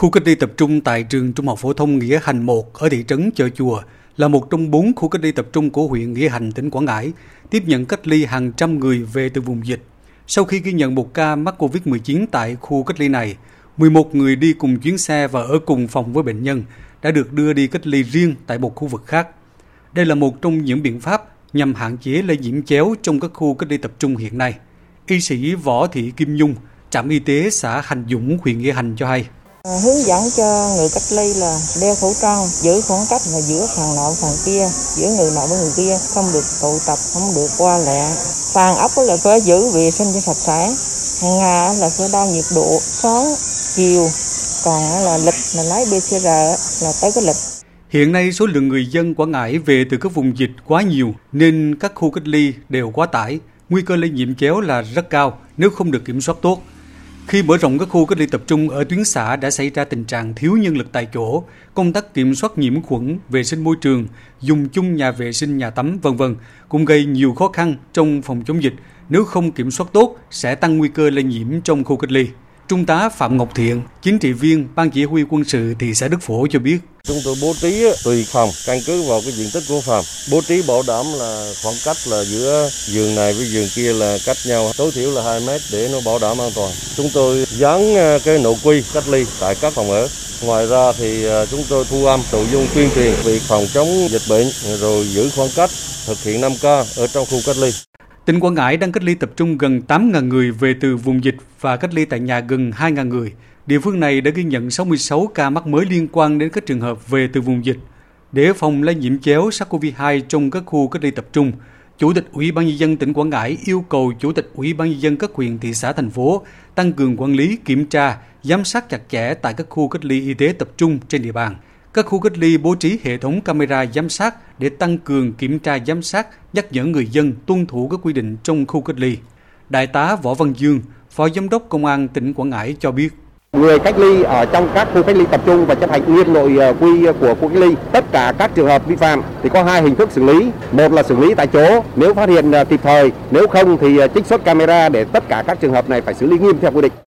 Khu cách ly tập trung tại trường Trung học phổ thông Nghĩa Hành 1 ở thị trấn Chợ Chùa là một trong bốn khu cách ly tập trung của huyện Nghĩa Hành, tỉnh Quảng Ngãi, tiếp nhận cách ly hàng trăm người về từ vùng dịch. Sau khi ghi nhận một ca mắc COVID-19 tại khu cách ly này, 11 người đi cùng chuyến xe và ở cùng phòng với bệnh nhân đã được đưa đi cách ly riêng tại một khu vực khác. Đây là một trong những biện pháp nhằm hạn chế lây nhiễm chéo trong các khu cách ly tập trung hiện nay. Y sĩ Võ Thị Kim Nhung, trạm y tế xã Hành Dũng, huyện Nghĩa Hành cho hay. Ờ, hướng dẫn cho người cách ly là đeo khẩu trang, giữ khoảng cách và giữa thằng nọ thằng kia, giữa người nọ với người kia, không được tụ tập, không được qua lẹ. Sàn ốc là phải giữ vệ sinh cho sạch sẽ. Hàng ngày là phải đo nhiệt độ sáng, chiều, còn là lịch là lấy PCR là tới cái lịch Hiện nay số lượng người dân Quảng Ngãi về từ các vùng dịch quá nhiều nên các khu cách ly đều quá tải. Nguy cơ lây nhiễm chéo là rất cao nếu không được kiểm soát tốt. Khi mở rộng các khu cách ly tập trung ở tuyến xã đã xảy ra tình trạng thiếu nhân lực tại chỗ, công tác kiểm soát nhiễm khuẩn, vệ sinh môi trường, dùng chung nhà vệ sinh, nhà tắm vân vân cũng gây nhiều khó khăn trong phòng chống dịch. Nếu không kiểm soát tốt sẽ tăng nguy cơ lây nhiễm trong khu cách ly. Trung tá Phạm Ngọc Thiện, chính trị viên Ban chỉ huy quân sự thị xã Đức Phổ cho biết. Chúng tôi bố trí ờ, tùy phòng, căn cứ vào cái diện tích của phòng. Bố trí bảo đảm là khoảng cách là giữa giường này với giường kia là cách nhau tối thiểu là 2 mét để nó bảo đảm an toàn. Chúng tôi dán ờ, cái nội quy cách ly tại các phòng ở. Ngoài ra thì ờ, chúng tôi thu âm nội dung tuyên truyền việc phòng chống dịch bệnh rồi giữ khoảng cách, thực hiện 5K ở trong khu cách ly. Tỉnh Quảng Ngãi đang cách ly tập trung gần 8.000 người về từ vùng dịch và cách ly tại nhà gần 2.000 người. Địa phương này đã ghi nhận 66 ca mắc mới liên quan đến các trường hợp về từ vùng dịch. Để phòng lây nhiễm chéo SARS-CoV-2 trong các khu cách ly tập trung, Chủ tịch Ủy ban nhân dân tỉnh Quảng Ngãi yêu cầu Chủ tịch Ủy ban nhân dân các huyện, thị xã, thành phố tăng cường quản lý, kiểm tra, giám sát chặt chẽ tại các khu cách ly y tế tập trung trên địa bàn. Các khu cách ly bố trí hệ thống camera giám sát để tăng cường kiểm tra giám sát, nhắc nhở người dân tuân thủ các quy định trong khu cách ly. Đại tá Võ Văn Dương, Phó Giám đốc Công an tỉnh Quảng Ngãi cho biết. Người cách ly ở trong các khu cách ly tập trung và chấp hành nghiêm nội ờ, quy của khu cách ly. Tất cả các trường hợp vi phạm thì có hai hình thức xử lý. Một là xử lý tại chỗ nếu phát hiện ờ, kịp thời, nếu không thì ờ, trích xuất camera để tất cả các trường hợp này phải xử lý nghiêm theo quy định.